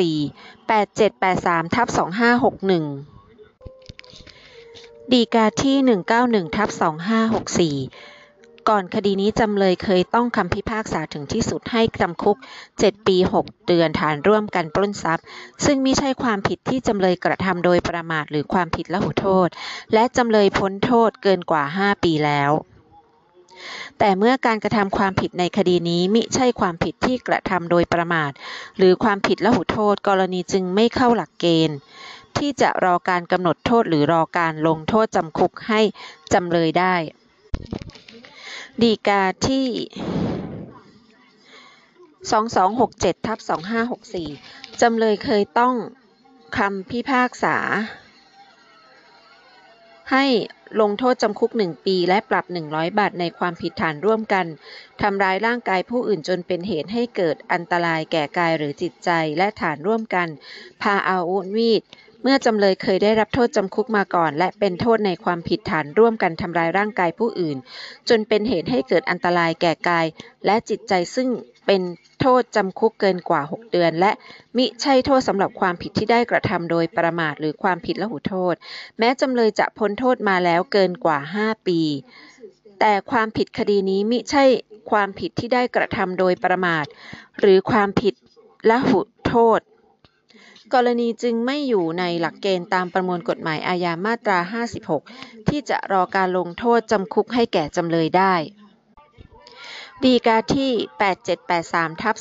2564 8783ทับ2561 ดีกาที่ 191ทับ2564 ก่อนคดีนี้จำเลยเคยต้องคำพิพากษาถึงที่สุดให้จำคุก 7 ปี 6 เดือนฐานร่วมกันปล้นทรัพย์ ซึ่งม่ใช่ความผิดที่จำเลยกระทำโดยประมาทหรือความผิดละหุโทษ และจำเลยพ้นโทษเกินกว่า 5 ปีแล้วแต่เมื่อการกระทำความผิดในคดีนี้มิใช่ความผิดที่กระทำโดยประมาท หรือความผิดละหุโทษกรณีจึงไม่เข้าหลักเกณฑ์ ที่จะรอการกำหนดโทษหรือรอการลงโทษจำคุกให้จำเลยได้ ดีกาที่ 2267ทับ2564 จำเลยเคยต้องคำพิพากษา ให้ลงโทษจำคุก 1 ปีและปรับ 100 บาทในความผิดฐานร่วมกัน ทำร้ายร่างกายผู้อื่นจนเป็นเหตุให้เกิดอันตรายแก่กายหรือจิตใจและฐานร่วมกัน พาอาวุธมีด มื่อจำเลยเคยได้รับโทษจำคุกมาก่อน และเป็นโทษในความผิดฐานร่วมกันทำร้ายร่างกายผู้อื่น จนเป็นเหตุให้เกิดอันตรายแก่กาย และจิตใจซึ่งเป็นโทษจำคุกเกินกว่า 6 เดือน และมิใช่โทษสำหรับความผิดที่ได้กระทำโดยประมาทหรือความผิดละหุโทษ แม้จำเลยจะพ้นโทษมาแล้วเกินกว่า 5 ปี แต่ความผิดคดีนี้มิใช่ความผิดที่ได้กระทำโดยประมาท หรือความผิดละหุโทษ กรณีจึงไม่อยู่ในหลักเกณฑ์ตามประมวลกฎหมายอาญามาตรา 56 ที่จะรอการลงโทษจำคุกให้แก่จำเลยได้ ดีกาที่ 8783ทับ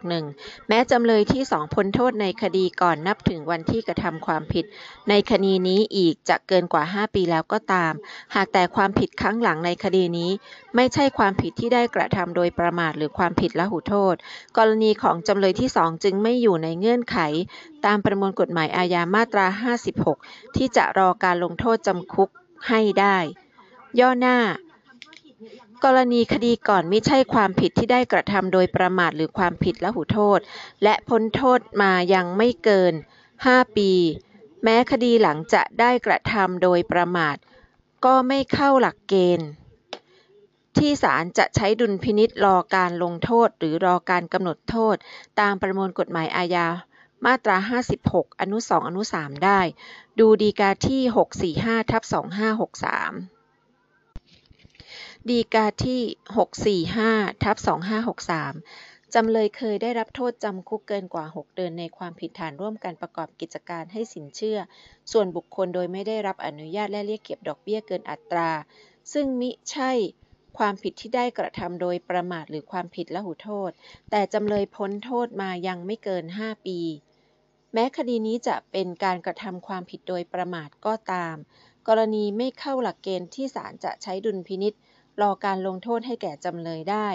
2561 แม้จำเลยที่สองพ้นโทษในคดีก่อนนับถึงวันที่กระทำความผิด ในคดีนี้อีกจะเกินกว่า 5 ปีแล้วก็ตาม หากแต่ความผิดครั้งหลังในคดีนี้ ไม่ใช่ความผิดที่ได้กระทำโดยประมาทหรือความผิดละหูโทษ กรณีของจำเลยที่สองจึงไม่อยู่ในเงื่อนไข ตามประมวลกฎหมายอาญามาตรา 56 ที่จะรอการลงโทษจำคุกให้ได้ ย่อหน้า กรณีคดีก่อนไม่ใช่ความผิดที่ได้กระทำโดยประมาทหรือความผิดละหูโทษ และพ้นโทษมายังไม่เกิน 5 ปี แม้คดีหลังจะได้กระทำโดยประมาท ก็ไม่เข้าหลักเกณฑ์ ที่ศาลจะใช้ดุลพินิษรอการลงโทษหรือรอการกำหนดโทษ ตามประมวลกฎหมายอาญามาตรา 56 อนุ 2 อนุ 3 ได้ ดูดีกาที่ 645ทับ2563 ดีกาที่ 645ทับ2563 จำเลยเคยได้รับโทษจำคุกเกินกว่า 6 เดือนในความผิดฐานร่วมกันประกอบกิจการให้สินเชื่อ ส่วนบุคคลโดยไม่ได้รับอนุญาตและเรียกเก็บดอกเบี้ยเกินอัตรา ซึ่งมิใช่ความผิดที่ได้กระทำโดยประมาทหรือความผิดละหูโทษ แต่จำเลยพ้นโทษมายังไม่เกิน 5 ปี แม้คดีนี้จะเป็นการกระทำความผิดโดยประมาทก็ตาม กรณีไม่เข้าหลักเกณฑ์ที่ศาลจะใช้ดุลพินิษ รอการลงโทษให้แก่จำเลยได้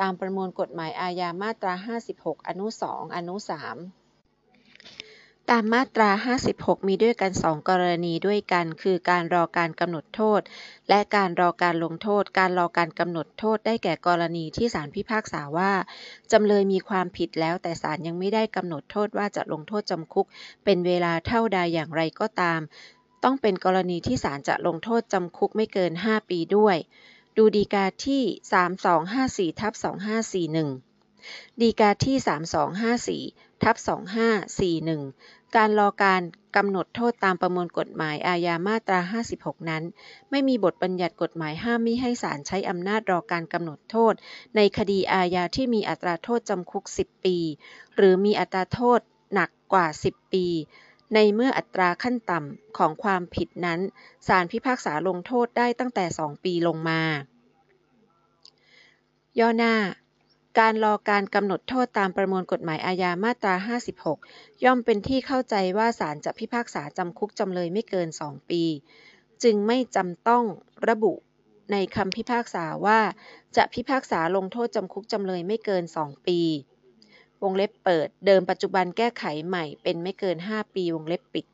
ตามประมวลกฎหมายอาญามาตรา 56 อนุ 2 อนุ 3 ตามมาตรา 56 มีด้วยกัน 2 กรณีด้วยกัน คือการรอการกำหนดโทษ และการรอการลงโทษ การรอการกำหนดโทษได้แก่กรณีที่ศาลพิพากษาว่า จำเลยมีความผิดแล้วแต่ศาลยังไม่ได้กำหนดโทษว่าจะลงโทษจำคุก เป็นเวลาเท่าใดอย่างไรก็ตาม ต้องเป็นกรณีที่ศาลจะลงโทษจำคุกไม่เกิน 5 ปีด้วย ดูดีกาที่ 3254ทับ2541 ดีกาที่ 3254ทับ2541 การรอการกำหนดโทษตามประมวลกฎหมายอาญามาตรา 56 นั้น ไม่มีบทบัญญัติกฎหมายห้ามไม่ให้ศาลใช้อำนาจรอการกำหนดโทษ ในคดีอาญาที่มีอัตราโทษจำคุก 10 ปี หรือมีอัตราโทษหนักกว่า 10 ปี ในเมื่ออัตราขั้นต่ำของความผิดนั้นศาลพิพากษาลงโทษได้ตั้งแต่ 2 ปีลงมา ย่อหน้า การรอการกำหนดโทษตามประมวลกฎหมายอาญามาตรา 56 ย่อมเป็นที่เข้าใจว่าศาลจะพิพากษาจำคุกจำเลยไม่เกิน 2 ปี จึงไม่จำต้องระบุในคำพิพากษาว่าจะพิพากษาลงโทษจำคุกจำเลยไม่เกิน 2 ปี วงเล็บเปิด เดิมปัจจุบันแก้ไขใหม่เป็นไม่เกิน 5 ปีวงเล็บปิด